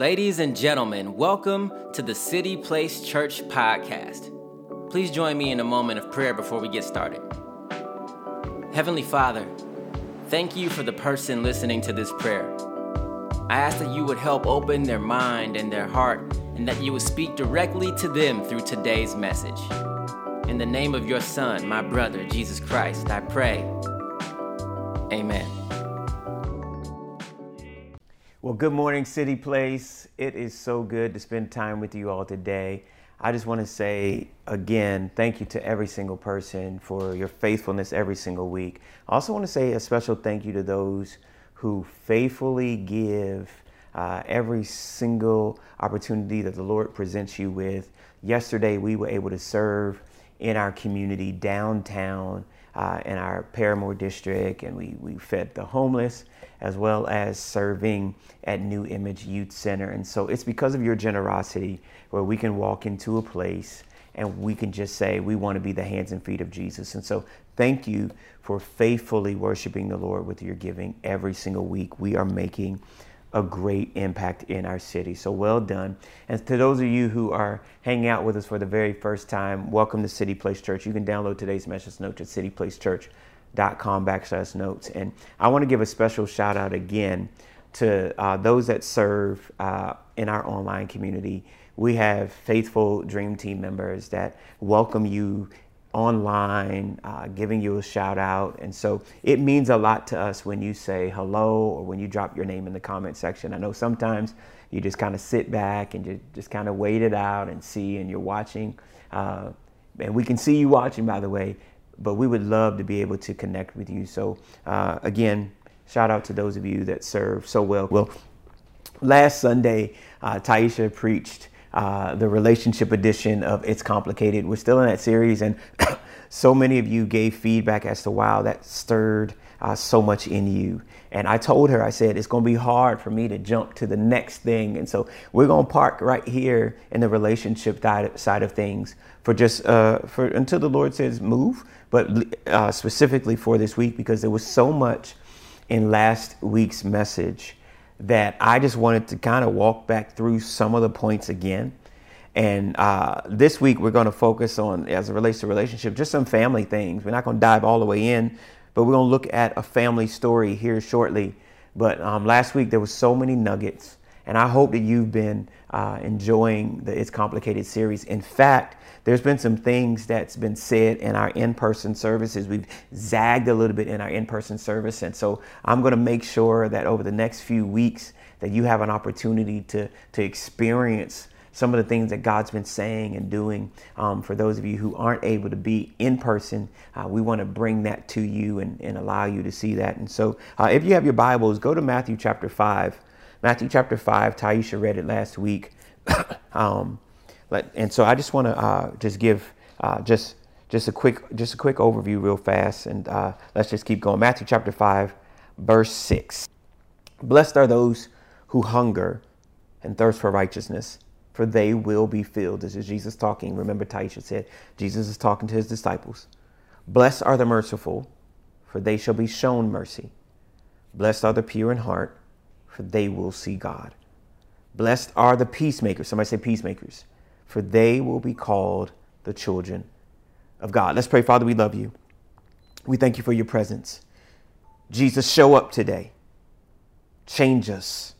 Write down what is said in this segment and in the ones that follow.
Ladies and gentlemen, welcome to the City Place Church podcast. Please join me in a moment of prayer before we get started. Heavenly Father, thank you for the person listening to this prayer. I ask that you would help open their mind and their heart, and that you would speak directly to them through today's message. In the name of your Son, my brother, Jesus Christ, I pray. Amen. Well, good morning, City Place. It is so good to spend time with you all today. I just want to say again, thank you to every single person for your faithfulness every single week. I also want to say a special thank you to those who faithfully give uh, every single opportunity that the Lord presents you with. Yesterday, we were able to serve in our community downtown uh, in our Parramore district, and we, we fed the homeless as well as serving at New Image Youth Center. And so it's because of your generosity where we can walk into a place and we can just say, we want to be the hands and feet of Jesus. And so thank you for faithfully worshiping the Lord with your giving every single week. We are making a great impact in our city. So well done. And to those of you who are hanging out with us for the very first time, welcome to City Place Church. You can download today's message notes at cityplacechurch.com backslash notes. And I want to give a special shout out again to uh, those that serve uh, in our online community. We have faithful Dream Team members that welcome you online, uh, giving you a shout out. And so it means a lot to us when you say hello or when you drop your name in the comment section. I know sometimes you just kind of sit back and you just kind of wait it out and see, and you're watching. Uh, and we can see you watching, by the way, but we would love to be able to connect with you. So, uh, again, shout out to those of you that serve so well. Well, last Sunday, uh, Taisha preached uh, the relationship edition of It's Complicated. We're still in that series, and so many of you gave feedback as to wow, that stirred uh, so much in you. And I told her, I said, it's going to be hard for me to jump to the next thing. And so we're going to park right here in the relationship side of things for just uh, for until the Lord says move, but uh, specifically for this week because there was so much in last week's message that I just wanted to kind of walk back through some of the points again. And uh, this week we're going to focus on, as it relates to relationship, just some family things. We're not going to dive all the way in, but we're going to look at a family story here shortly. But um, last week there was so many nuggets, and I hope that you've been uh, enjoying the It's Complicated series. In fact, there's been some things that's been said in our in-person services. We've zagged a little bit in our in-person service, and so I'm going to make sure that over the next few weeks that you have an opportunity to to experience some of the things that God's been saying and doing. Um, for those of you who aren't able to be in person, uh, we want to bring that to you and, and allow you to see that. And so, uh, if you have your Bibles, go to Matthew chapter 5. Matthew chapter 5, Taisha read it last week. um, and so I just want to uh, just give uh, just just a quick just a quick overview real fast, and uh, let's just keep going. Matthew chapter five, verse six. Blessed are those who hunger and thirst for righteousness, for they will be filled. This is Jesus talking. Remember, Taisha said Jesus is talking to his disciples. Blessed are the merciful, for they shall be shown mercy. Blessed are the pure in heart, for they will see God. Blessed are the peacemakers. Somebody say peacemakers for they will be called the children of God. Let's pray. Father, we love you. We thank you for your presence. Jesus, show up today. Change us.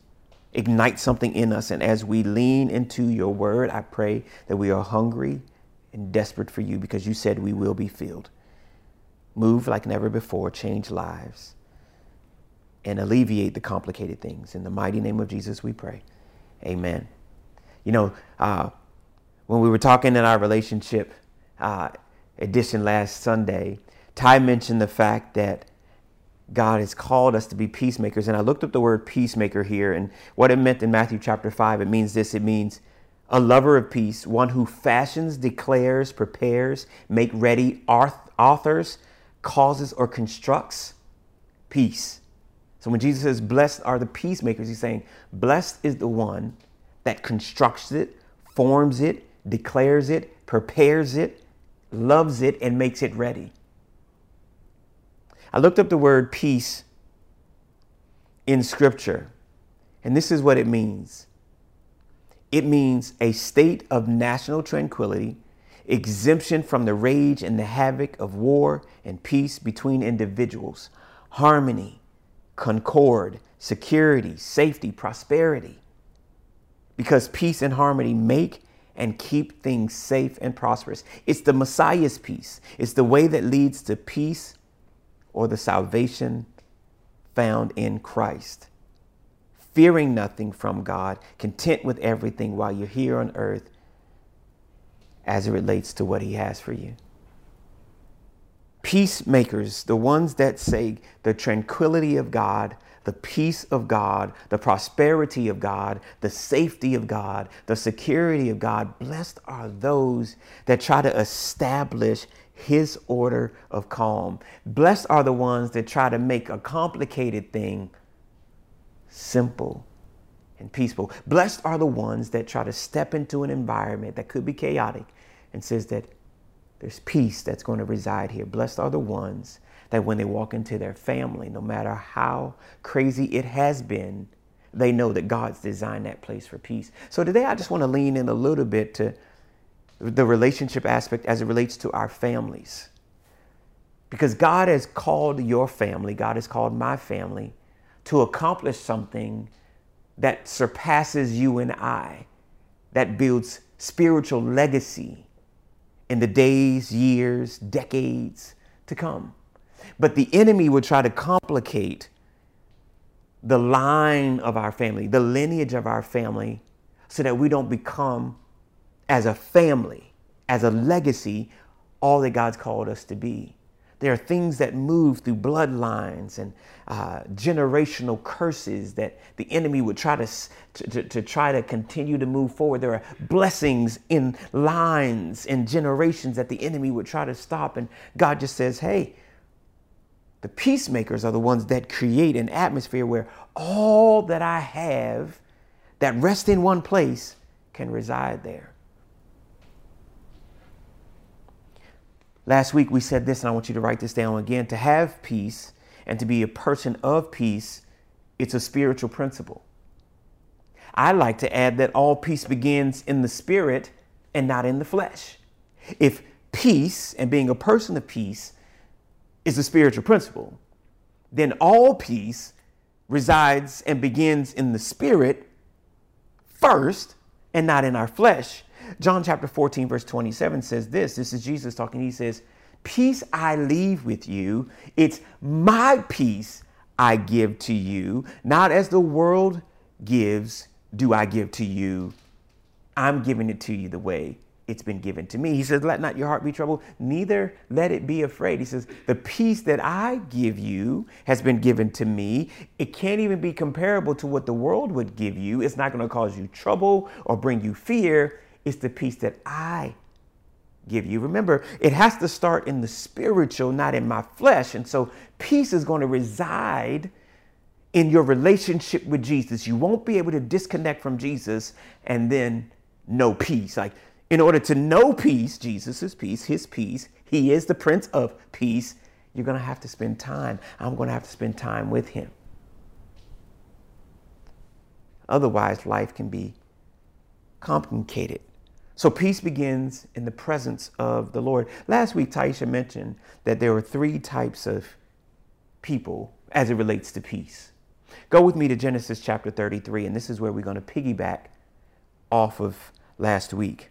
Ignite something in us. And as we lean into your word, I pray that we are hungry and desperate for you because you said we will be filled. Move like never before, change lives, and alleviate the complicated things. In the mighty name of Jesus, we pray. Amen. You know, uh, when we were talking in our relationship uh, edition last Sunday, Ty mentioned the fact that God has called us to be peacemakers. And I looked up the word peacemaker here and what it meant in Matthew chapter 5. It means this it means a lover of peace, one who fashions, declares, prepares, make ready, authors, causes, or constructs peace. So when Jesus says, Blessed are the peacemakers, he's saying, Blessed is the one that constructs it, forms it, declares it, prepares it, loves it, and makes it ready. I looked up the word peace in Scripture, and this is what it means It means a state of national tranquility, exemption from the rage and the havoc of war and peace between individuals, harmony, concord, security, safety, prosperity. Because peace and harmony make and keep things safe and prosperous. It's the Messiah's peace. It's the way that leads to peace or the salvation found in Christ. Fearing nothing from God, content with everything while you're here on earth as it relates to what He has for you. Peacemakers, the ones that say the tranquility of God, the peace of God, the prosperity of God, the safety of God, the security of God. Blessed are those that try to establish his order of calm. Blessed are the ones that try to make a complicated thing simple and peaceful. Blessed are the ones that try to step into an environment that could be chaotic and says that there's peace that's going to reside here. Blessed are the ones that when they walk into their family, no matter how crazy it has been, they know that God's designed that place for peace. So today I just want to lean in a little bit to the relationship aspect as it relates to our families. Because God has called your family, God has called my family to accomplish something that surpasses you and I, that builds spiritual legacy in the days, years, decades to come. But the enemy would try to complicate the line of our family, the lineage of our family, so that we don't become as a family, as a legacy, all that God's called us to be. There are things that move through bloodlines and uh, generational curses that the enemy would try to, to, to try to continue to move forward. There are blessings in lines and generations that the enemy would try to stop. And God just says, hey, the peacemakers are the ones that create an atmosphere where all that I have that rest in one place can reside there. Last week we said this, and I want you to write this down again. To have peace and to be a person of peace, it's a spiritual principle. I like to add that all peace begins in the spirit and not in the flesh. If peace and being a person of peace is a spiritual principle, then all peace resides and begins in the spirit first and not in our flesh. John chapter 14, verse 27 says this. This is Jesus talking. He says, Peace I leave with you. It's my peace I give to you. Not as the world gives, do I give to you. I'm giving it to you the way it's been given to me. He says, Let not your heart be troubled, neither let it be afraid. He says, The peace that I give you has been given to me. It can't even be comparable to what the world would give you. It's not going to cause you trouble or bring you fear. It's the peace that I give you. Remember, it has to start in the spiritual, not in my flesh. And so peace is going to reside in your relationship with Jesus. You won't be able to disconnect from Jesus and then know peace. Like, in order to know peace, Jesus' peace, his peace, he is the Prince of Peace, you're going to have to spend time. I'm going to have to spend time with him. Otherwise, life can be complicated. So peace begins in the presence of the Lord. Last week, Taisha mentioned that there are three types of people as it relates to peace. Go with me to Genesis chapter 33, and this is where we're going to piggyback off of last week.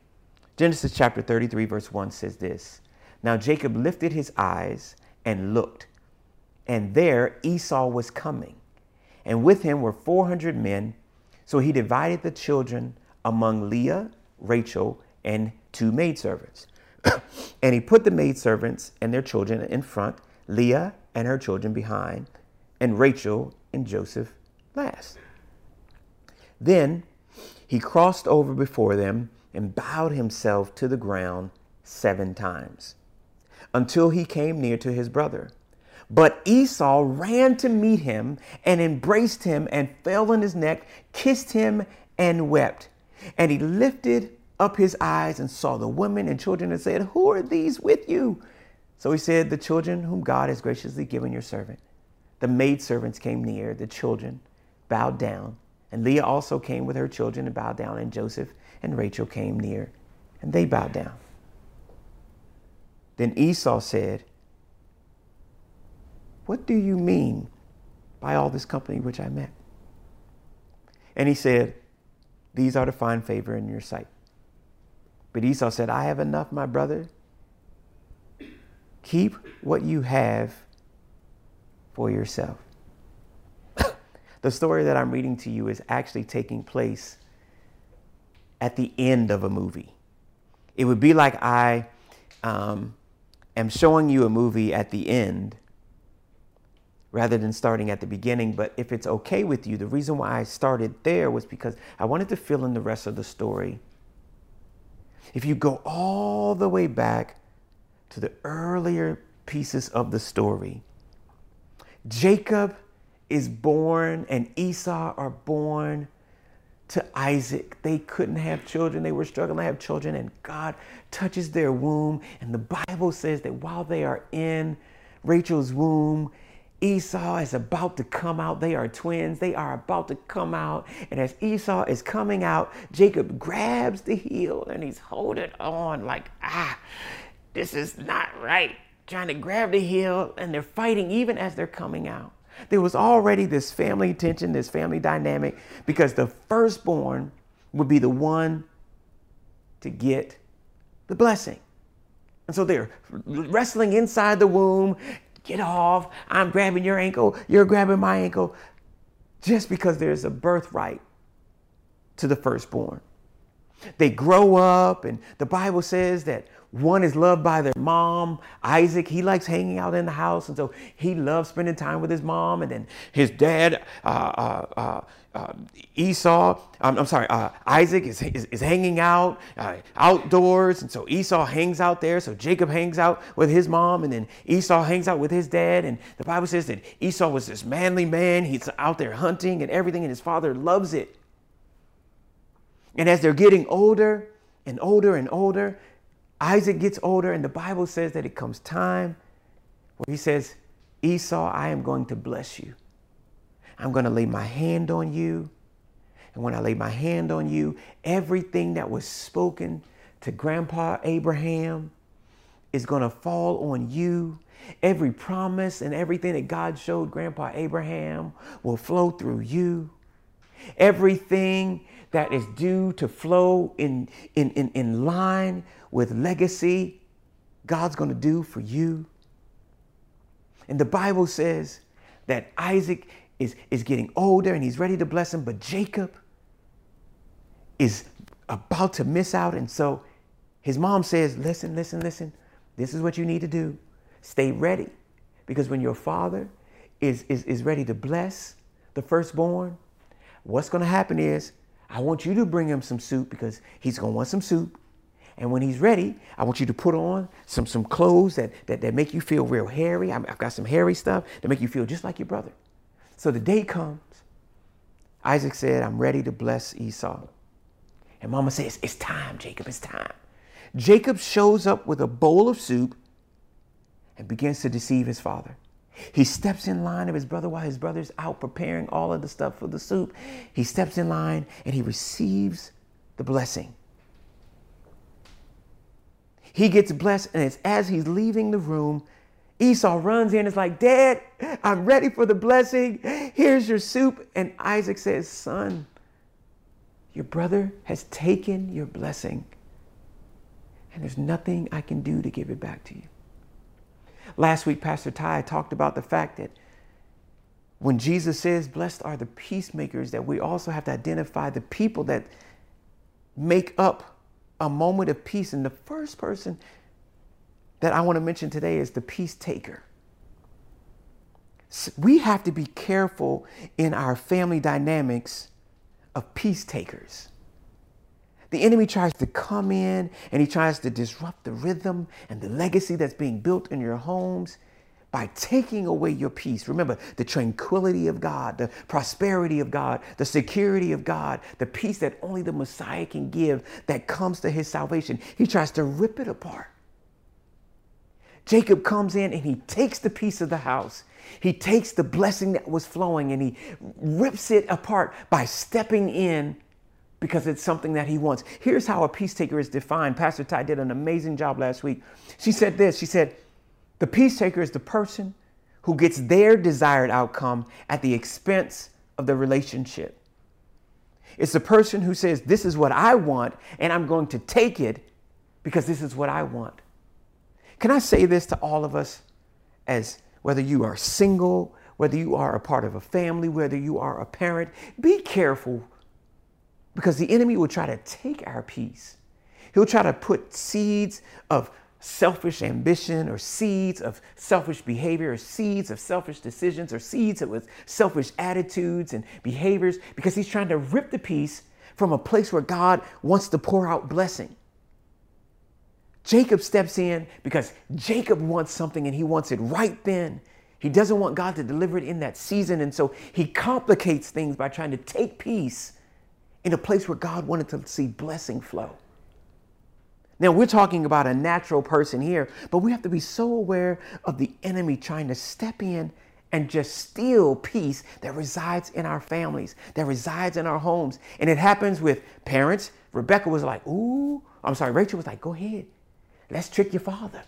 Genesis chapter 33, verse 1 says this Now Jacob lifted his eyes and looked, and there Esau was coming, and with him were 400 men. So he divided the children among Leah Rachel, and two maidservants. and he put the maidservants and their children in front, Leah and her children behind, and Rachel and Joseph last. Then he crossed over before them and bowed himself to the ground seven times until he came near to his brother. But Esau ran to meet him and embraced him and fell on his neck, kissed him, and wept. And he lifted up his eyes and saw the women and children and said, Who are these with you? So he said, The children whom God has graciously given your servant. The maidservants came near, the children bowed down And Leah also came with her children and bowed down, and Joseph and Rachel came near, and they bowed down. Then Esau said, What do you mean by all this company which I met? And he said, These are to find favor in your sight. But Esau said, I have enough, my brother. Keep what you have for yourself. the story that I'm reading to you is actually taking place at the end of a movie. It would be like I um, am showing you a movie at the end rather than starting at the beginning. But if it's okay with you, the reason why I started there was because I wanted to fill in the rest of the story. If you go all the way back to the earlier pieces of the story, Jacob is born and Esau are born to Isaac. They couldn't have children. They were struggling to have children, and God touches their womb. And the Bible says that while they are in Rachel's womb, Esau is about to come out. They are twins. They are about to come out. And as Esau is coming out, Jacob grabs the heel and he's holding on like, ah, this is not right. Trying to grab the heel, and they're fighting even as they're coming out. There was already this family tension, this family dynamic, because the firstborn would be the one to get the blessing. And so they're wrestling inside the womb. Get off. I'm grabbing your ankle. You're grabbing my ankle. Just because there's a birthright to the firstborn. They grow up, and the Bible says that one is loved by their mom. Isaac, he likes hanging out in the house, and so he loves spending time with his mom. And then his dad, uh, uh, uh, uh Esau, um, I'm sorry, uh, Isaac is, is, is, hanging out uh, outdoors, and so Esau hangs out there. So Jacob hangs out with his mom, and then Esau hangs out with his dad. And the Bible says that Esau was this manly man. He's out there hunting and everything, and his father loves it. And as they're getting older and older and older, Isaac gets older, and the Bible says that it comes time where he says, Esau, I am going to bless you. I'm going to lay my hand on you. And when I lay my hand on you, everything that was spoken to Grandpa Abraham is going to fall on you. Every promise and everything that God showed Grandpa Abraham will flow through you. Everything that is due to flow in, in, in, in line with legacy God's going to do for you. And the Bible says that Isaac is, is getting older and he's ready to bless him, but Jacob is about to miss out. And so his mom says, Listen, listen, listen. This is what you need to do. Stay ready. Because when your father is, is, is ready to bless the firstborn, what's going to happen is I want you to bring him some soup because he's going to want some soup. And when he's ready, I want you to put on some, some clothes that, that, that make you feel real hairy. I've got some hairy stuff that make you feel just like your brother. So the day comes. Isaac said, I'm ready to bless Esau. And mama says, It's time, Jacob, it's time. Jacob shows up with a bowl of soup and begins to deceive his father. He steps in line of his brother while his brother's out preparing all of the stuff for the soup. He steps in line and he receives the blessing. He gets blessed, and it's as he's leaving the room, Esau runs in and is like, Dad, I'm ready for the blessing. Here's your soup. And Isaac says, Son, your brother has taken your blessing, and there's nothing I can do to give it back to you. Last week, Pastor Ty talked about the fact that when Jesus says, Blessed are the peacemakers, that we also have to identify the people that make up a moment of peace. And the first person that I want to mention today is the peace taker. We have to be careful in our family dynamics of peace takers. The enemy tries to come in and he tries to disrupt the rhythm and the legacy that's being built in your homes by taking away your peace. Remember, the tranquility of God, the prosperity of God, the security of God, the peace that only the Messiah can give that comes to his salvation. He tries to rip it apart. Jacob comes in and he takes the piece of the house. He takes the blessing that was flowing and he rips it apart by stepping in because it's something that he wants. Here's how a peace taker is defined. Pastor Ty did an amazing job last week. She said this She said, The peace taker is the person who gets their desired outcome at the expense of the relationship. It's the person who says, This is what I want, and I'm going to take it because this is what I want. Can I say this to all of us as whether you are single, whether you are a part of a family, whether you are a parent, be careful because the enemy will try to take our peace. He'll try to put seeds of selfish ambition or seeds of selfish behavior or seeds of selfish decisions or seeds of selfish attitudes and behaviors because he's trying to rip the peace from a place where God wants to pour out blessing. Jacob steps in because Jacob wants something and he wants it right then. He doesn't want God to deliver it in that season. And so he complicates things by trying to take peace in a place where God wanted to see blessing flow. Now, we're talking about a natural person here, but we have to be so aware of the enemy trying to step in and just steal peace that resides in our families, that resides in our homes. And it happens with parents. Rebecca was like, Ooh, I'm sorry, Rachel was like, Go ahead, let's trick your father.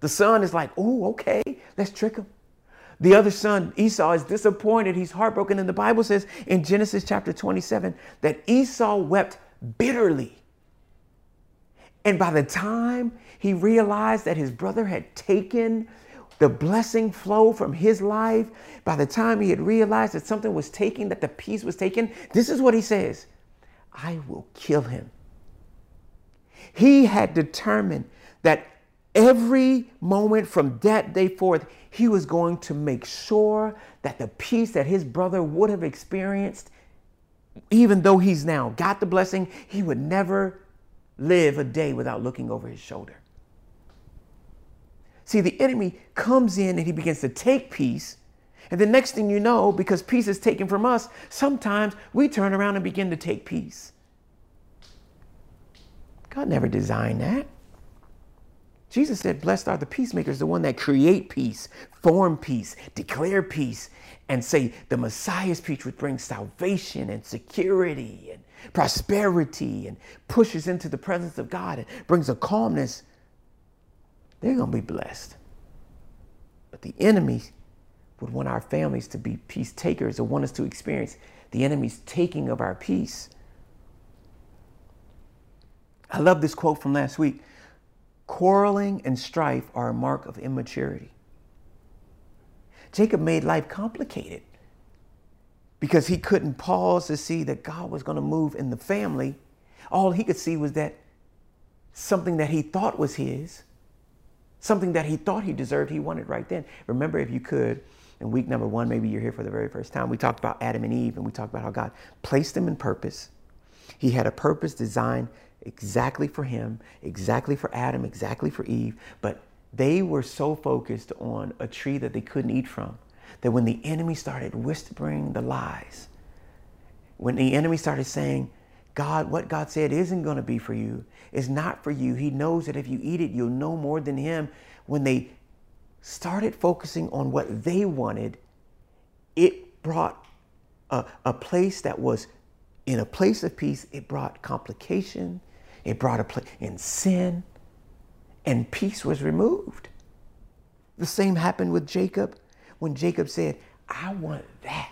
The son is like, Ooh, okay, let's trick him. The other son, Esau, is disappointed. He's heartbroken. And the Bible says in Genesis chapter 27 that Esau wept bitterly and by the time he realized that his brother had taken the blessing flow from his life, by the time he had realized that something was taken, that the peace was taken, this is what he says I will kill him. He had determined that every moment from that day forth, he was going to make sure that the peace that his brother would have experienced, even though he's now got the blessing, he would never live a day without looking over his shoulder. See, the enemy comes in and he begins to take peace. And the next thing you know, because peace is taken from us, sometimes we turn around and begin to take peace. God never designed that. Jesus said, Blessed are the peacemakers, the one that create peace, form peace, declare peace, and say the Messiah's peace would bring salvation and security and prosperity and pushes into the presence of God and brings a calmness, they're going to be blessed. But the enemy would want our families to be peace takers or want us to experience the enemy's taking of our peace. I love this quote from last week quarreling and strife are a mark of immaturity. Jacob made life complicated because he couldn't pause to see that God was going to move in the family. All he could see was that something that he thought was his, something that he thought he deserved, he wanted right then. Remember, if you could, in week number one, maybe you're here for the very first time, we talked about Adam and Eve and we talked about how God placed them in purpose. He had a purpose designed exactly for him, exactly for Adam, exactly for Eve, but they were so focused on a tree that they couldn't eat from that when the enemy started whispering the lies, when the enemy started saying, God, what God said isn't going to be for you, is not for you. He knows that if you eat it, you'll know more than Him. When they started focusing on what they wanted, it brought a, a place that was in a place of peace, it brought complication, it brought a place in sin, and peace was removed. The same happened with Jacob when Jacob said, I want that.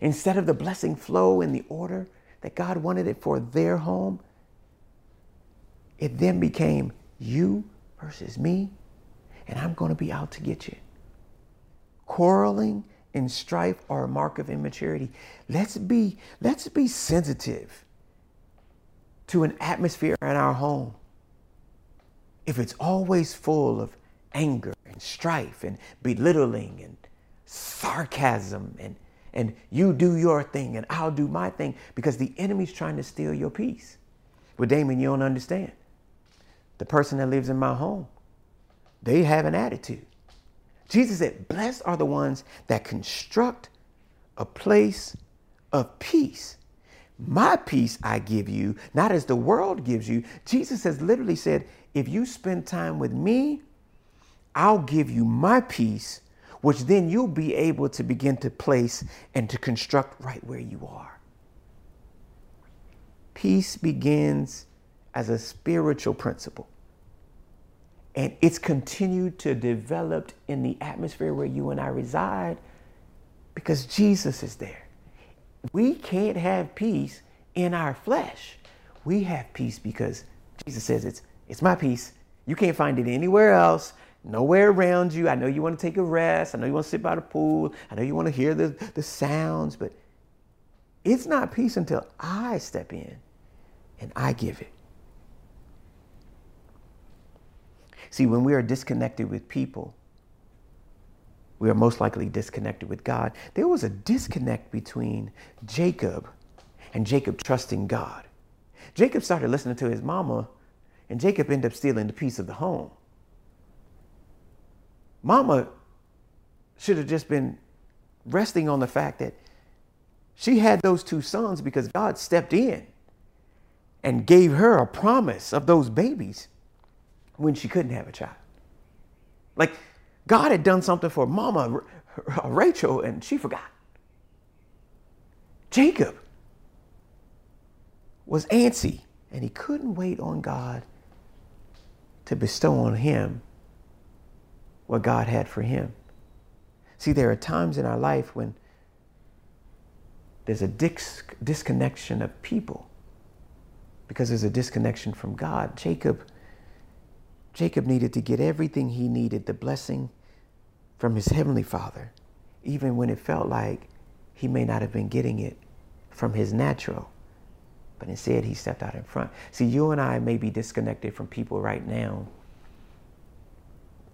Instead of the blessing flow in the order that God wanted it for their home, it then became you versus me, and I'm going to be out to get you. Quarreling and strife are a mark of immaturity. Let's be, let's be sensitive to an atmosphere in our home. If it's always full of anger and strife and belittling and sarcasm and and you do your thing and I'll do my thing because the enemy's trying to steal your peace. Well, Damon, you don't understand. The person that lives in my home, they have an attitude. Jesus said, Blessed are the ones that construct a place of peace. My peace I give you, not as the world gives you. Jesus has literally said, If you spend time with me, I'll give you my peace, which then you'll be able to begin to place and to construct right where you are. Peace begins as a spiritual principle. And it's continued to develop in the atmosphere where you and I reside because Jesus is there. We can't have peace in our flesh. We have peace because Jesus says it's it's my peace. You can't find it anywhere else, nowhere around you. I know you want to take a rest. I know you want to sit by the pool. I know you want to hear the, the sounds, but it's not peace until I step in and I give it. See, when we are disconnected with people, we are most likely disconnected with God. There was a disconnect between Jacob and Jacob trusting God. Jacob started listening to his mama, and Jacob ended up stealing the piece of the home. Mama should have just been resting on the fact that she had those two sons because God stepped in and gave her a promise of those babies when she couldn't have a child. Like God had done something for Mama Rachel and she forgot. Jacob was antsy and he couldn't wait on God to bestow on him what God had for him. See, there are times in our life when there's a dis- disconnection of people because there's a disconnection from God. Jacob Jacob needed to get everything he needed, the blessing from his heavenly father, even when it felt like he may not have been getting it from his natural. But instead, he stepped out in front. See, you and I may be disconnected from people right now.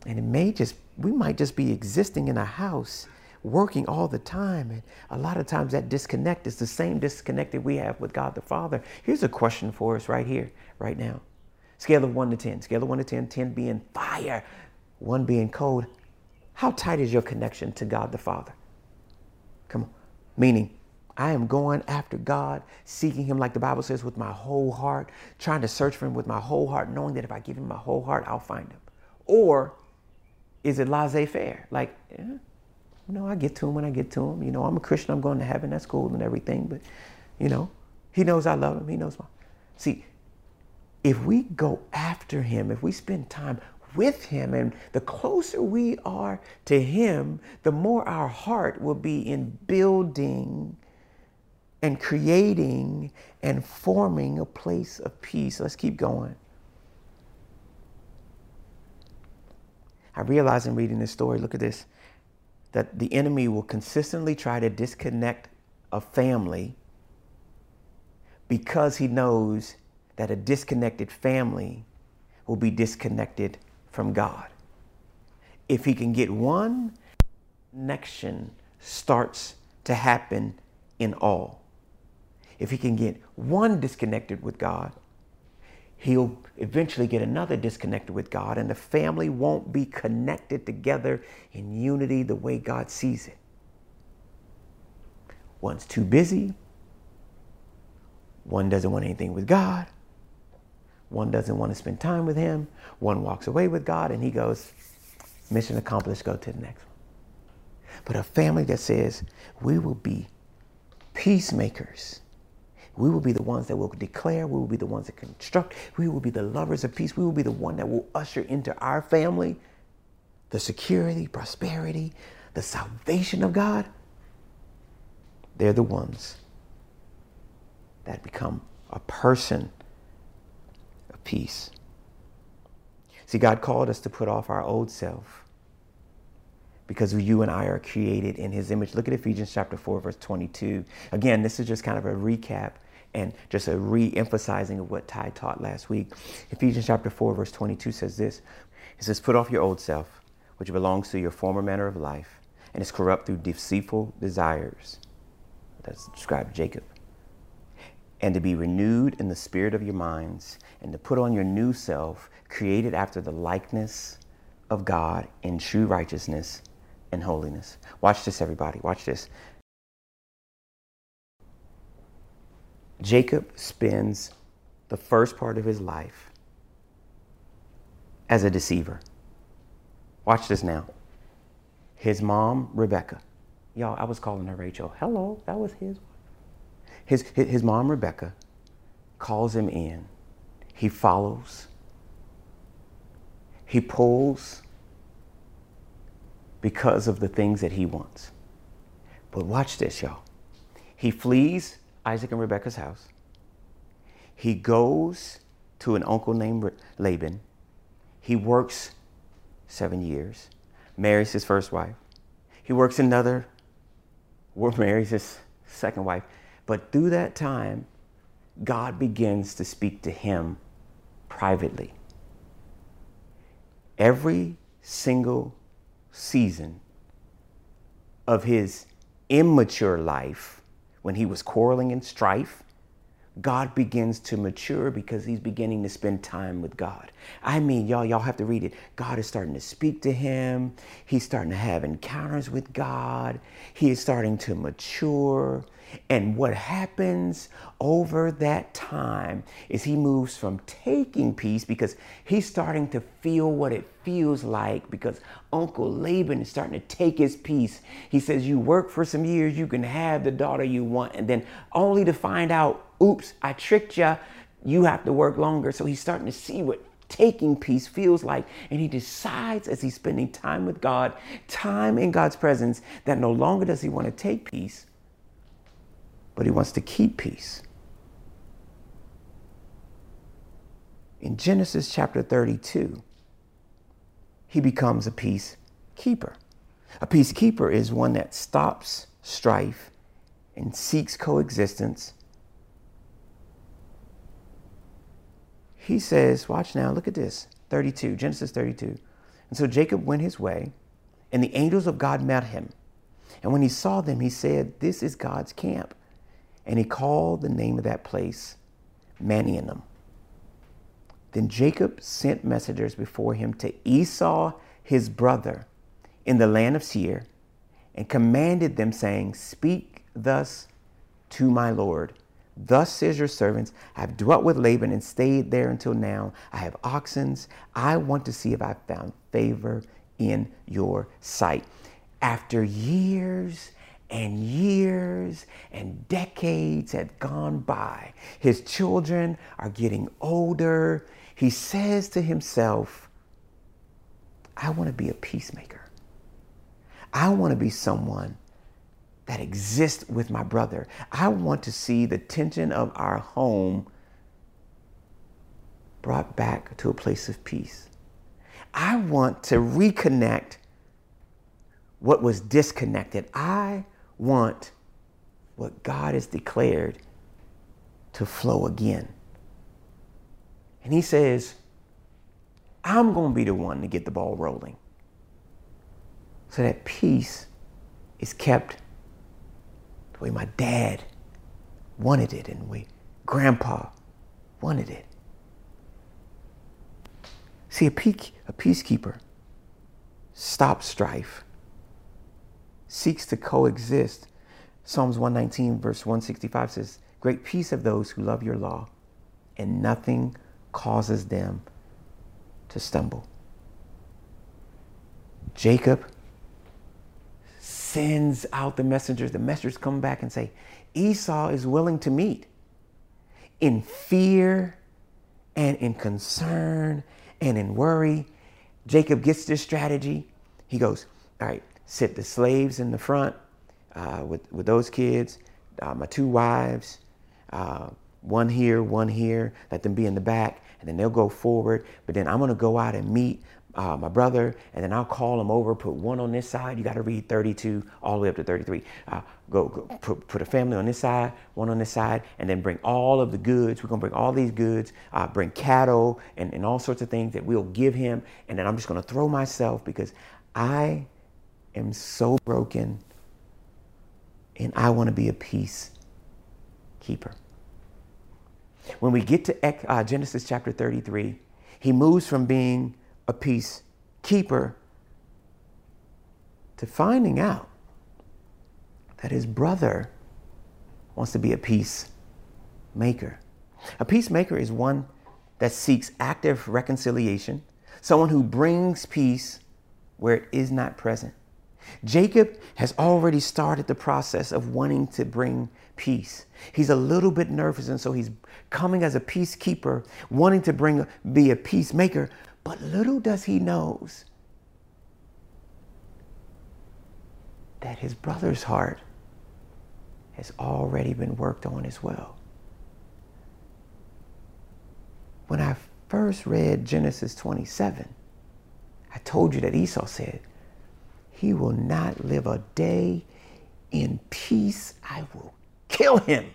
And it may just, we might just be existing in a house, working all the time. And a lot of times that disconnect is the same disconnect that we have with God the Father. Here's a question for us right here, right now. Scale of 1 to 10. Scale of 1 to 10, 10 being fire, 1 being cold. How tight is your connection to God the Father? Come on. Meaning, I am going after God, seeking Him, like the Bible says, with my whole heart, trying to search for Him with my whole heart, knowing that if I give Him my whole heart, I'll find Him. Or is it laissez faire? Like, yeah, you know, I get to Him when I get to Him. You know, I'm a Christian, I'm going to heaven, that's cool and everything, but, you know, He knows I love Him, He knows my. See, if we go after him, if we spend time with him, and the closer we are to him, the more our heart will be in building and creating and forming a place of peace. Let's keep going. I realize in reading this story, look at this, that the enemy will consistently try to disconnect a family because he knows that a disconnected family will be disconnected from God. If he can get one, connection starts to happen in all. If he can get one disconnected with God, he'll eventually get another disconnected with God, and the family won't be connected together in unity the way God sees it. One's too busy, one doesn't want anything with God, one doesn't want to spend time with him. One walks away with God and he goes, mission accomplished, go to the next one. But a family that says, we will be peacemakers. We will be the ones that will declare. We will be the ones that construct. We will be the lovers of peace. We will be the one that will usher into our family the security, prosperity, the salvation of God. They're the ones that become a person peace. See, God called us to put off our old self because you and I are created in his image. Look at Ephesians chapter 4, verse 22. Again, this is just kind of a recap and just a re emphasizing of what Ty taught last week. Ephesians chapter 4, verse 22 says this It says, Put off your old self, which belongs to your former manner of life and is corrupt through deceitful desires. That's described Jacob and to be renewed in the spirit of your minds, and to put on your new self, created after the likeness of God in true righteousness and holiness. Watch this, everybody. Watch this. Jacob spends the first part of his life as a deceiver. Watch this now. his mom, Rebecca. Y'all, I was calling her Rachel. Hello, that was his. His, his mom, Rebecca, calls him in. He follows. He pulls because of the things that he wants. But watch this, y'all. He flees Isaac and Rebecca's house. He goes to an uncle named Laban. He works seven years, marries his first wife. He works another, marries his second wife. But through that time, God begins to speak to him privately. Every single season of his immature life, when he was quarreling in strife, God begins to mature because he's beginning to spend time with God. I mean, y'all, y'all have to read it. God is starting to speak to him. He's starting to have encounters with God. He is starting to mature. And what happens over that time is he moves from taking peace because he's starting to feel what it feels like because Uncle Laban is starting to take his peace. He says, You work for some years, you can have the daughter you want, and then only to find out, oops, I tricked you. You have to work longer. So he's starting to see what taking peace feels like. And he decides as he's spending time with God, time in God's presence, that no longer does he want to take peace, but he wants to keep peace. In Genesis chapter 32, he becomes a peacekeeper. A peacekeeper is one that stops strife and seeks coexistence. He says, watch now, look at this 32, Genesis 32. And so Jacob went his way, and the angels of God met him. And when he saw them, he said, This is God's camp. And he called the name of that place Mahanaim. Then Jacob sent messengers before him to Esau, his brother, in the land of Seir, and commanded them, saying, Speak thus to my Lord. Thus says your servants, I have dwelt with Laban and stayed there until now. I have oxen. I want to see if I found favor in your sight. After years and years and decades had gone by. His children are getting older. He says to himself, I want to be a peacemaker. I want to be someone that exists with my brother. I want to see the tension of our home brought back to a place of peace. I want to reconnect what was disconnected. I want what God has declared to flow again. And he says, I'm going to be the one to get the ball rolling. So that peace is kept the way my dad wanted it and we grandpa wanted it. See, a, peak, a peacekeeper stops strife seeks to coexist. Psalms 119, verse 165 says, Great peace of those who love your law, and nothing causes them to stumble. Jacob sends out the messengers. The messengers come back and say, Esau is willing to meet in fear and in concern and in worry. Jacob gets this strategy. He goes, All right, sit the slaves in the front uh, with, with those kids, uh, my two wives, uh, one here, one here, let them be in the back, and then they'll go forward. But then I'm to go out and meet uh, my brother, and then I'll call him over, put one on this side. You got to read 32 all the way up to 33. Uh, go, go put, put, a family on this side, one on this side, and then bring all of the goods. We're to bring all these goods, uh, bring cattle and, and all sorts of things that we'll give him. And then I'm just to throw myself because I am so broken and I want to be a peace keeper. When we get to uh, Genesis chapter 33, he moves from being a peace keeper to finding out that his brother wants to be a peacemaker. A peacemaker is one that seeks active reconciliation, someone who brings peace where it is not present. Jacob has already started the process of wanting to bring peace. He's a little bit nervous, and so he's coming as a peacekeeper, wanting to bring be a peacemaker. But little does he knows that his brother's heart has already been worked on as well. When I first read Genesis 27, I told you that Esau said, He will not live a day in peace. I will kill him.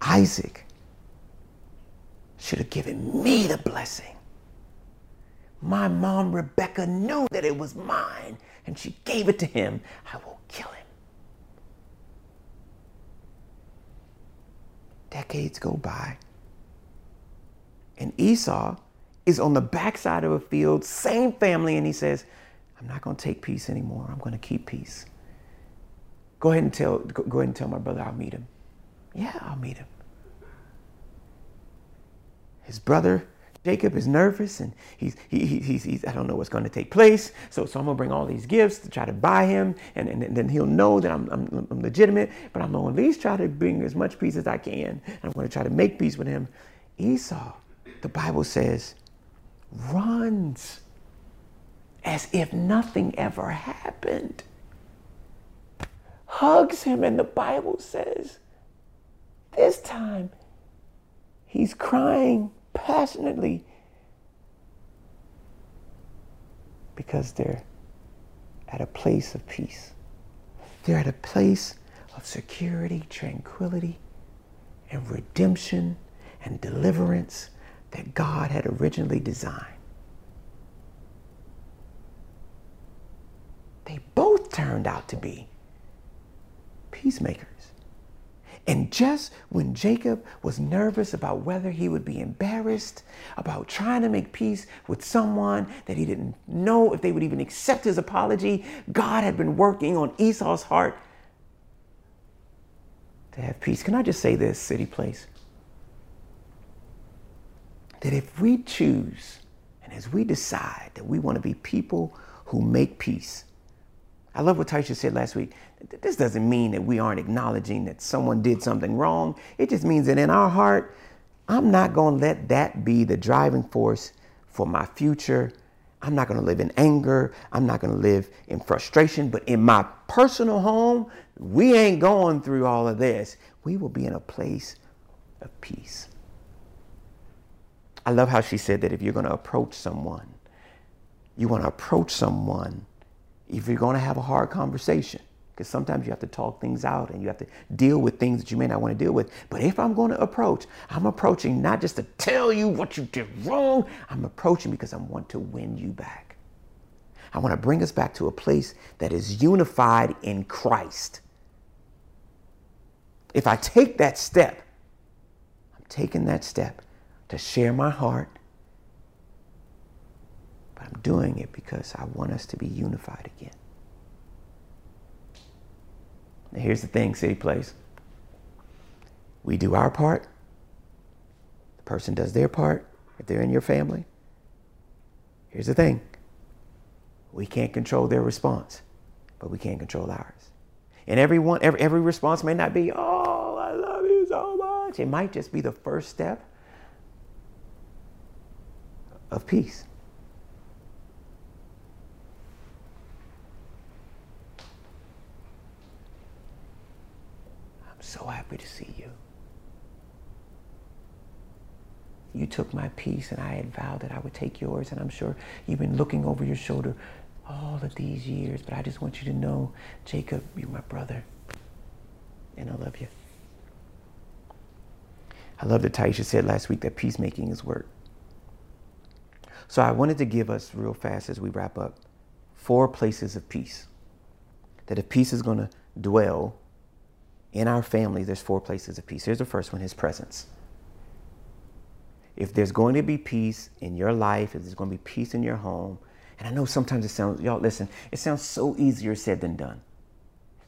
Isaac should have given me the blessing. My mom, Rebecca, knew that it was mine and she gave it to him. I will kill him. Decades go by, and Esau is on the backside of a field, same family, and he says, I'm not going to take peace anymore. I'm going to keep peace. Go ahead and tell go ahead and tell my brother I'll meet him. Yeah, I'll meet him. His brother Jacob is nervous and he's, he, he's, he's, I don't know what's going to take place. So, so I'm going to bring all these gifts to try to buy him. And, and, and then he'll know that I'm, I'm, I'm legitimate. But I'm going to at least try to bring as much peace as I can. I'm going to try to make peace with him. Esau, the Bible says, runs as if nothing ever happened. Hugs him, and the Bible says, this time he's crying passionately because they're at a place of peace. They're at a place of security, tranquility, and redemption and deliverance that God had originally designed. They both turned out to be peacemakers. And just when Jacob was nervous about whether he would be embarrassed about trying to make peace with someone that he didn't know if they would even accept his apology, God had been working on Esau's heart to have peace. Can I just say this, City Place? That if we choose and as we decide that we want to be people who make peace, I love what Taisha said last week. This doesn't mean that we aren't acknowledging that someone did something wrong. It just means that in our heart, I'm not going to let that be the driving force for my future. I'm not going to live in anger. I'm not going to live in frustration. But in my personal home, we ain't going through all of this. We will be in a place of peace. I love how she said that if you're going to approach someone, you want to approach someone if you're going to have a hard conversation, because sometimes you have to talk things out and you have to deal with things that you may not want to deal with. But if I'm going to approach, I'm approaching not just to tell you what you did wrong, I'm approaching because I want to win you back. I want to bring us back to a place that is unified in Christ. If I take that step, I'm taking that step to share my heart, but I'm doing it because I want us to be unified again. Now, here's the thing, City Place. We do our part, the person does their part if they're in your family. Here's the thing we can't control their response, but we can control ours. And everyone, every, every response may not be, oh, I love you so much. It might just be the first step of peace. I'm so happy to see you. You took my peace, and I had vowed that I would take yours, and I'm sure you've been looking over your shoulder all of these years, but I just want you to know, Jacob, you're my brother, and I love you. I love that Taisha said last week that peacemaking is work. So I wanted to give us real fast as we wrap up four places of peace. That if peace is going to dwell in our family, there's four places of peace. Here's the first one His presence. If there's going to be peace in your life, if there's going to be peace in your home, and I know sometimes it sounds, y'all listen, it sounds so easier said than done.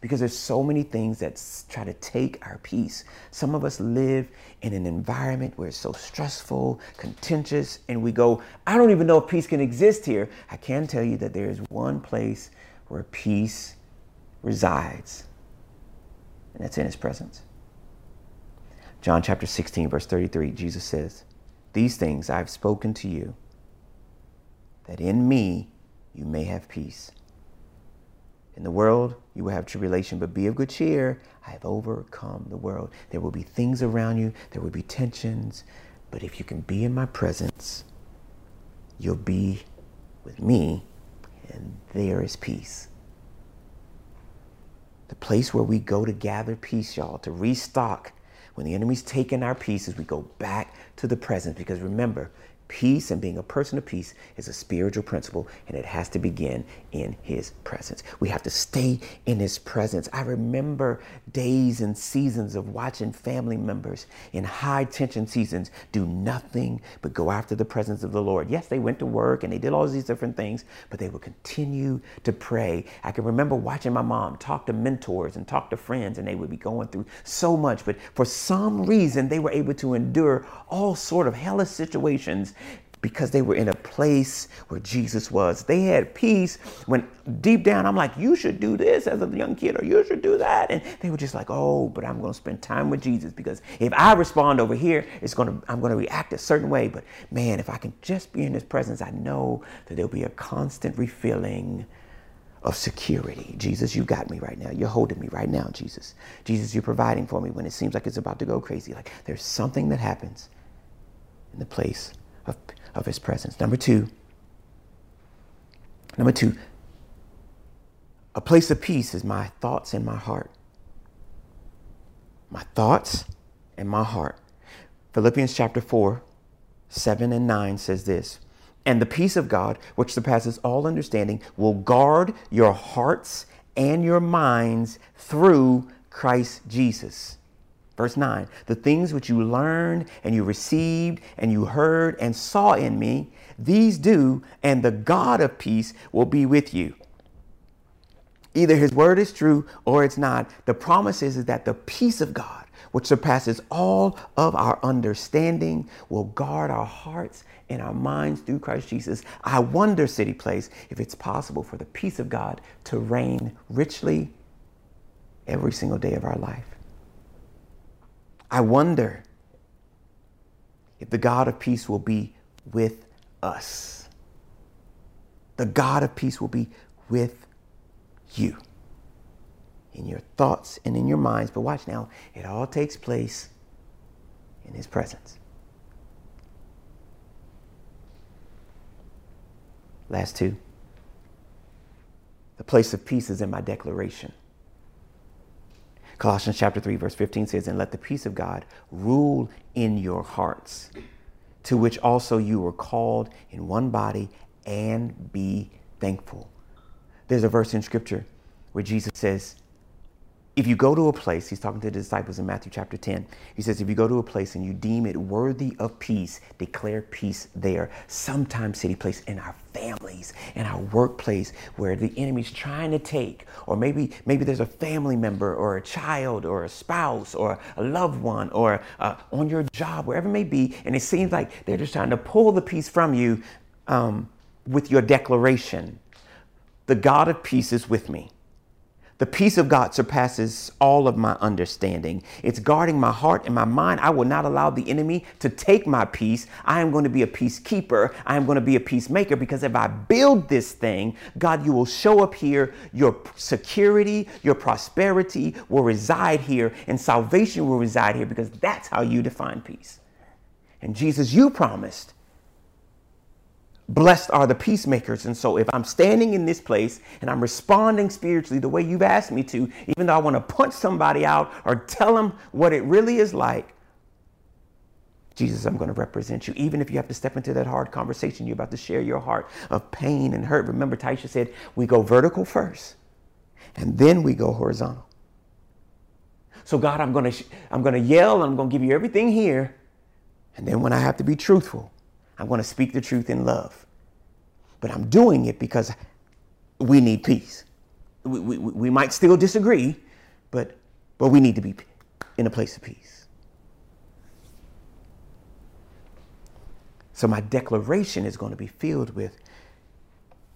Because there's so many things that try to take our peace. Some of us live in an environment where it's so stressful, contentious, and we go, I don't even know if peace can exist here. I can tell you that there is one place where peace resides, and that's in his presence. John chapter 16, verse 33, Jesus says, These things I've spoken to you, that in me you may have peace. In the world, you will have tribulation, but be of good cheer. I have overcome the world. There will be things around you, there will be tensions, but if you can be in my presence, you'll be with me, and there is peace. The place where we go to gather peace, y'all, to restock. When the enemy's taken our pieces, we go back to the presence because remember, Peace and being a person of peace is a spiritual principle, and it has to begin in His presence. We have to stay in His presence. I remember days and seasons of watching family members in high tension seasons do nothing but go after the presence of the Lord. Yes, they went to work and they did all these different things, but they would continue to pray. I can remember watching my mom talk to mentors and talk to friends, and they would be going through so much, but for some reason, they were able to endure all sort of hellish situations because they were in a place where Jesus was. They had peace when deep down I'm like, you should do this as a young kid or you should do that. And they were just like, oh, but I'm going to spend time with Jesus because if I respond over here, it's going to, I'm going to react a certain way. But man, if I can just be in his presence, I know that there'll be a constant refilling of security. Jesus, you got me right now. You're holding me right now, Jesus. Jesus, you're providing for me when it seems like it's about to go crazy. Like there's something that happens in the place of of his presence. Number two, number two, a place of peace is my thoughts and my heart. My thoughts and my heart. Philippians chapter 4, 7 and 9 says this And the peace of God, which surpasses all understanding, will guard your hearts and your minds through Christ Jesus. Verse 9, the things which you learned and you received and you heard and saw in me, these do, and the God of peace will be with you. Either his word is true or it's not. The promise is, is that the peace of God, which surpasses all of our understanding, will guard our hearts and our minds through Christ Jesus. I wonder, City Place, if it's possible for the peace of God to reign richly every single day of our life. I wonder if the God of peace will be with us. The God of peace will be with you in your thoughts and in your minds. But watch now, it all takes place in His presence. Last two. The place of peace is in my declaration. Colossians chapter 3 verse 15 says, "And let the peace of God rule in your hearts, to which also you were called in one body, and be thankful." There's a verse in scripture where Jesus says, if you go to a place, he's talking to the disciples in Matthew chapter 10. He says, if you go to a place and you deem it worthy of peace, declare peace there. Sometimes, city place, in our families, in our workplace, where the enemy's trying to take, or maybe maybe there's a family member or a child or a spouse or a loved one or uh, on your job, wherever it may be, and it seems like they're just trying to pull the peace from you um, with your declaration. The God of peace is with me. The peace of God surpasses all of my understanding. It's guarding my heart and my mind. I will not allow the enemy to take my peace. I am going to be a peacekeeper. I am going to be a peacemaker because if I build this thing, God, you will show up here. Your security, your prosperity will reside here, and salvation will reside here because that's how you define peace. And Jesus, you promised Blessed are the peacemakers. And so, if I'm standing in this place and I'm responding spiritually the way you've asked me to, even though I want to punch somebody out or tell them what it really is like, Jesus, I'm going to represent you. Even if you have to step into that hard conversation, you're about to share your heart of pain and hurt. Remember, Taisha said, we go vertical first, and then we go horizontal. So, God, I'm going to, I'm going to yell and I'm going to give you everything here. And then when I have to be truthful, I'm going to speak the truth in love. But I'm doing it because we need peace. we, we, we might still disagree, but, but we need to be in a place of peace. So my declaration is going to be filled with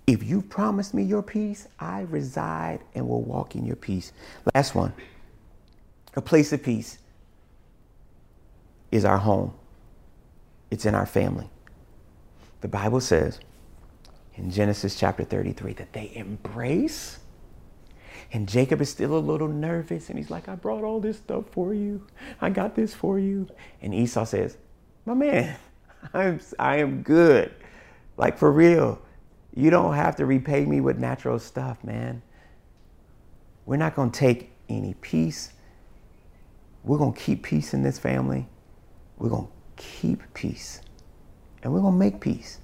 if you promise me your peace, I reside and will walk in your peace. Last one. A place of peace is our home. It's in our family. The Bible says in Genesis chapter 33 that they embrace and Jacob is still a little nervous and he's like, I brought all this stuff for you. I got this for you. And Esau says, My man, I'm, I am good. Like for real. You don't have to repay me with natural stuff, man. We're not going to take any peace. We're going to keep peace in this family. We're going to keep peace. And we're going to make peace.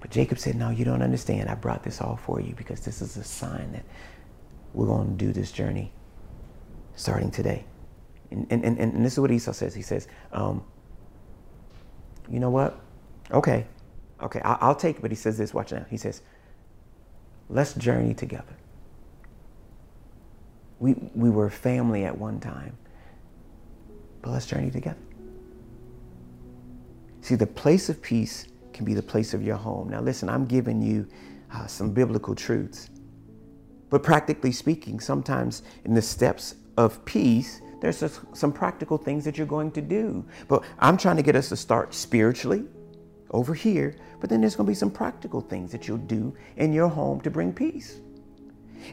But Jacob said, No, you don't understand. I brought this all for you because this is a sign that we're going to do this journey starting today. And, and, and, and this is what Esau says. He says, um, You know what? Okay. Okay, I'll, I'll take it. But he says this, watch now. He says, Let's journey together. We, we were family at one time, but let's journey together. See, the place of peace can be the place of your home. Now, listen, I'm giving you uh, some biblical truths. But practically speaking, sometimes in the steps of peace, there's some practical things that you're going to do. But I'm trying to get us to start spiritually over here, but then there's going to be some practical things that you'll do in your home to bring peace.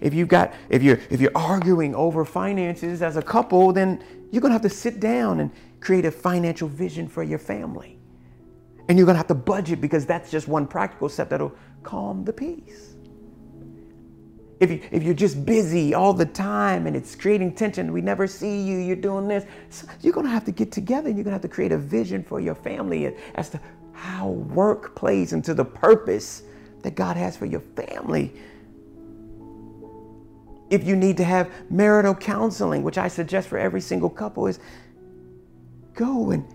If you've got if you're if you're arguing over finances as a couple, then you're going to have to sit down and create a financial vision for your family. And you're going to have to budget because that's just one practical step that'll calm the peace. If, you, if you're just busy all the time and it's creating tension, we never see you, you're doing this, so you're going to have to get together and you're going to have to create a vision for your family as to how work plays into the purpose that God has for your family. If you need to have marital counseling, which I suggest for every single couple, is go and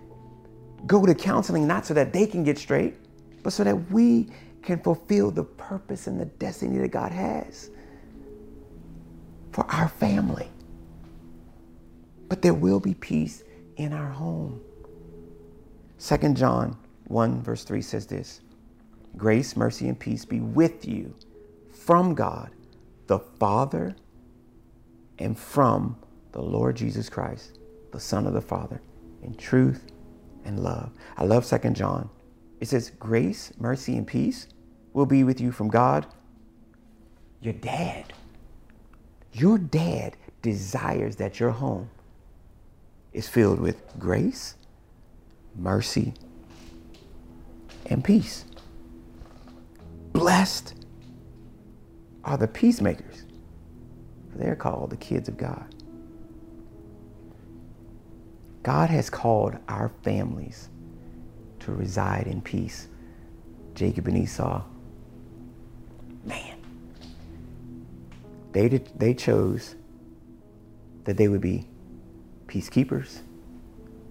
go to counseling not so that they can get straight, but so that we can fulfill the purpose and the destiny that God has for our family. But there will be peace in our home. Second John 1 verse 3 says this Grace, mercy, and peace be with you from God, the Father, and from the Lord Jesus Christ, the Son of the Father, in truth and love. I love Second John. It says, Grace, mercy, and peace will be with you from God, your dad. Your dad desires that your home is filled with grace, mercy, and peace. Blessed are the peacemakers, for they're called the kids of God. God has called our families to reside in peace. Jacob and Esau, man, they, did, they chose that they would be peacekeepers,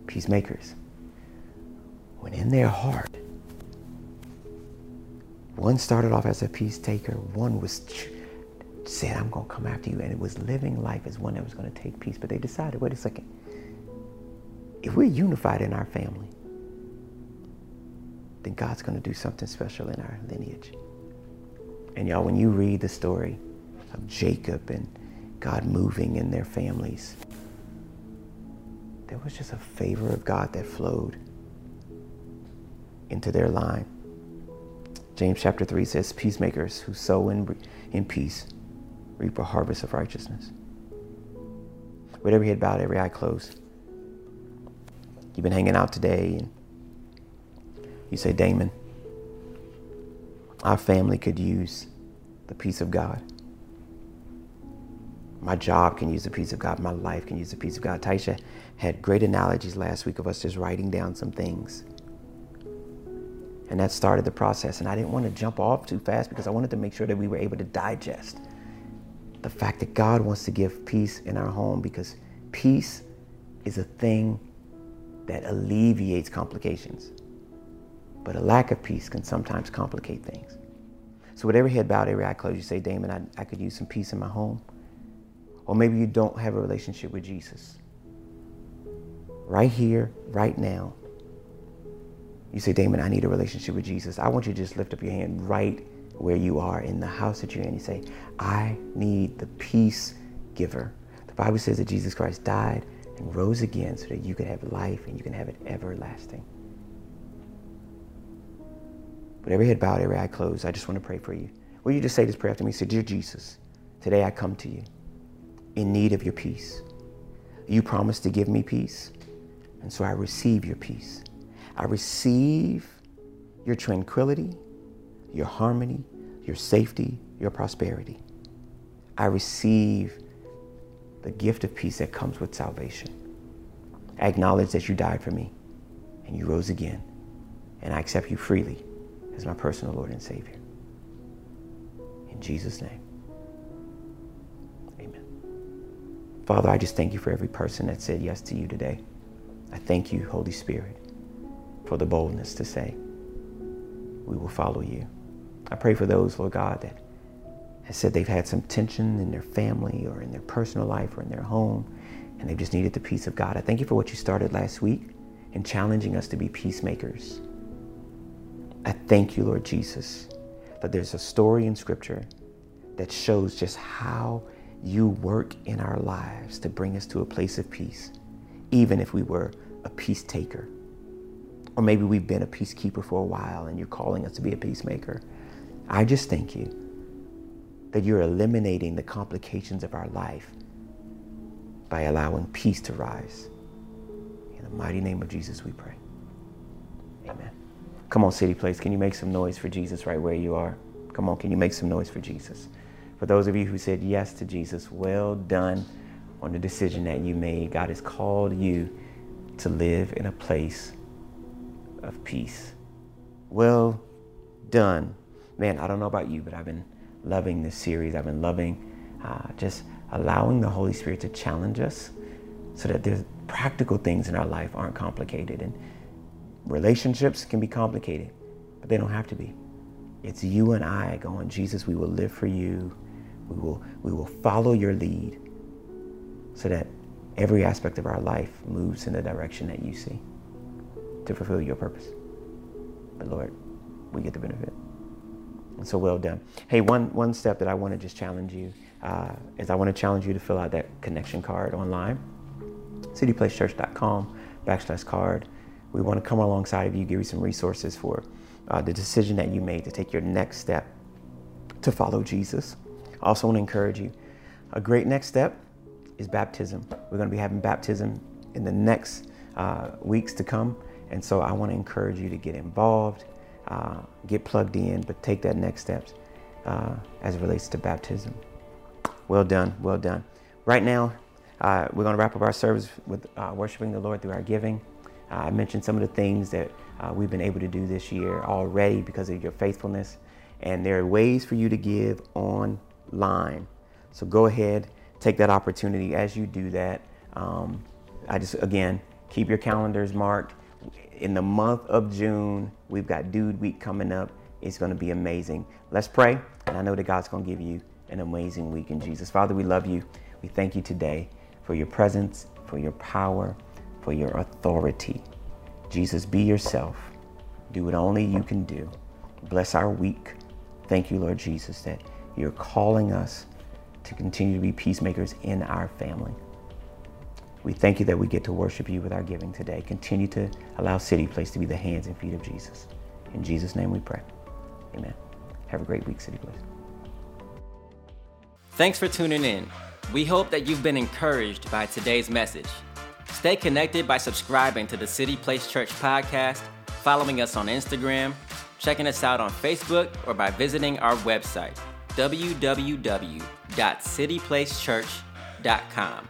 peacemakers. When in their heart, one started off as a peace taker, one was said, I'm going to come after you, and it was living life as one that was going to take peace. But they decided, wait a second, if we're unified in our family, then God's going to do something special in our lineage. And y'all, when you read the story of Jacob and God moving in their families, there was just a favor of God that flowed into their line. James chapter 3 says, Peacemakers who sow in, in peace reap a harvest of righteousness. With every head bowed, every eye closed. You've been hanging out today, and you say, Damon, our family could use the peace of God. My job can use the peace of God. My life can use the peace of God. Taisha had great analogies last week of us just writing down some things and that started the process. And I didn't want to jump off too fast because I wanted to make sure that we were able to digest the fact that God wants to give peace in our home because peace is a thing that alleviates complications. But a lack of peace can sometimes complicate things. So, with every head bowed, every eye closed, you say, Damon, I, I could use some peace in my home. Or maybe you don't have a relationship with Jesus. Right here, right now, you say, Damon, I need a relationship with Jesus. I want you to just lift up your hand right where you are in the house that you're in. You say, I need the peace giver. The Bible says that Jesus Christ died and rose again so that you could have life and you can have it everlasting. With every head bowed, every eye closed, I just want to pray for you. Will you just say this prayer after me? Say, Dear Jesus, today I come to you in need of your peace. You promised to give me peace, and so I receive your peace. I receive your tranquility, your harmony, your safety, your prosperity. I receive the gift of peace that comes with salvation. I acknowledge that you died for me and you rose again, and I accept you freely as my personal Lord and Savior. In Jesus' name, amen. Father, I just thank you for every person that said yes to you today. I thank you, Holy Spirit for the boldness to say, We will follow you. I pray for those, Lord God, that have said they've had some tension in their family or in their personal life or in their home, and they've just needed the peace of God. I thank you for what you started last week in challenging us to be peacemakers. I thank you, Lord Jesus, that there's a story in Scripture that shows just how you work in our lives to bring us to a place of peace, even if we were a peace taker. Or maybe we've been a peacekeeper for a while and you're calling us to be a peacemaker. I just thank you that you're eliminating the complications of our life by allowing peace to rise. In the mighty name of Jesus, we pray. Amen. Come on, City Place, can you make some noise for Jesus right where you are? Come on, can you make some noise for Jesus? For those of you who said yes to Jesus, well done on the decision that you made. God has called you to live in a place of peace. Well done. Man, I don't know about you, but I've been loving this series. I've been loving uh, just allowing the Holy Spirit to challenge us so that the practical things in our life aren't complicated. And relationships can be complicated, but they don't have to be. It's you and I going, Jesus, we will live for you. We will, we will follow your lead so that every aspect of our life moves in the direction that you see to fulfill your purpose. But Lord, we get the benefit. So well done. Hey, one, one step that I want to just challenge you uh, is I want to challenge you to fill out that connection card online. cityplacechurch.com backslash card. We want to come alongside of you, give you some resources for uh, the decision that you made to take your next step to follow Jesus. I also want to encourage you. A great next step is baptism. We're going to be having baptism in the next uh, weeks to come. And so I want to encourage you to get involved, uh, get plugged in, but take that next steps uh, as it relates to baptism. Well done, well done. Right now, uh, we're going to wrap up our service with uh, worshiping the Lord through our giving. Uh, I mentioned some of the things that uh, we've been able to do this year already because of your faithfulness. And there are ways for you to give online. So go ahead, take that opportunity as you do that. Um, I just, again, keep your calendars marked in the month of June, we've got Dude Week coming up. It's going to be amazing. Let's pray, and I know that God's going to give you an amazing week in Jesus. Father, we love you. We thank you today for your presence, for your power, for your authority. Jesus, be yourself. Do what only you can do. Bless our week. Thank you, Lord Jesus, that you're calling us to continue to be peacemakers in our family. We thank you that we get to worship you with our giving today. Continue to allow City Place to be the hands and feet of Jesus. In Jesus' name we pray. Amen. Have a great week, City Place. Thanks for tuning in. We hope that you've been encouraged by today's message. Stay connected by subscribing to the City Place Church podcast, following us on Instagram, checking us out on Facebook, or by visiting our website, www.cityplacechurch.com.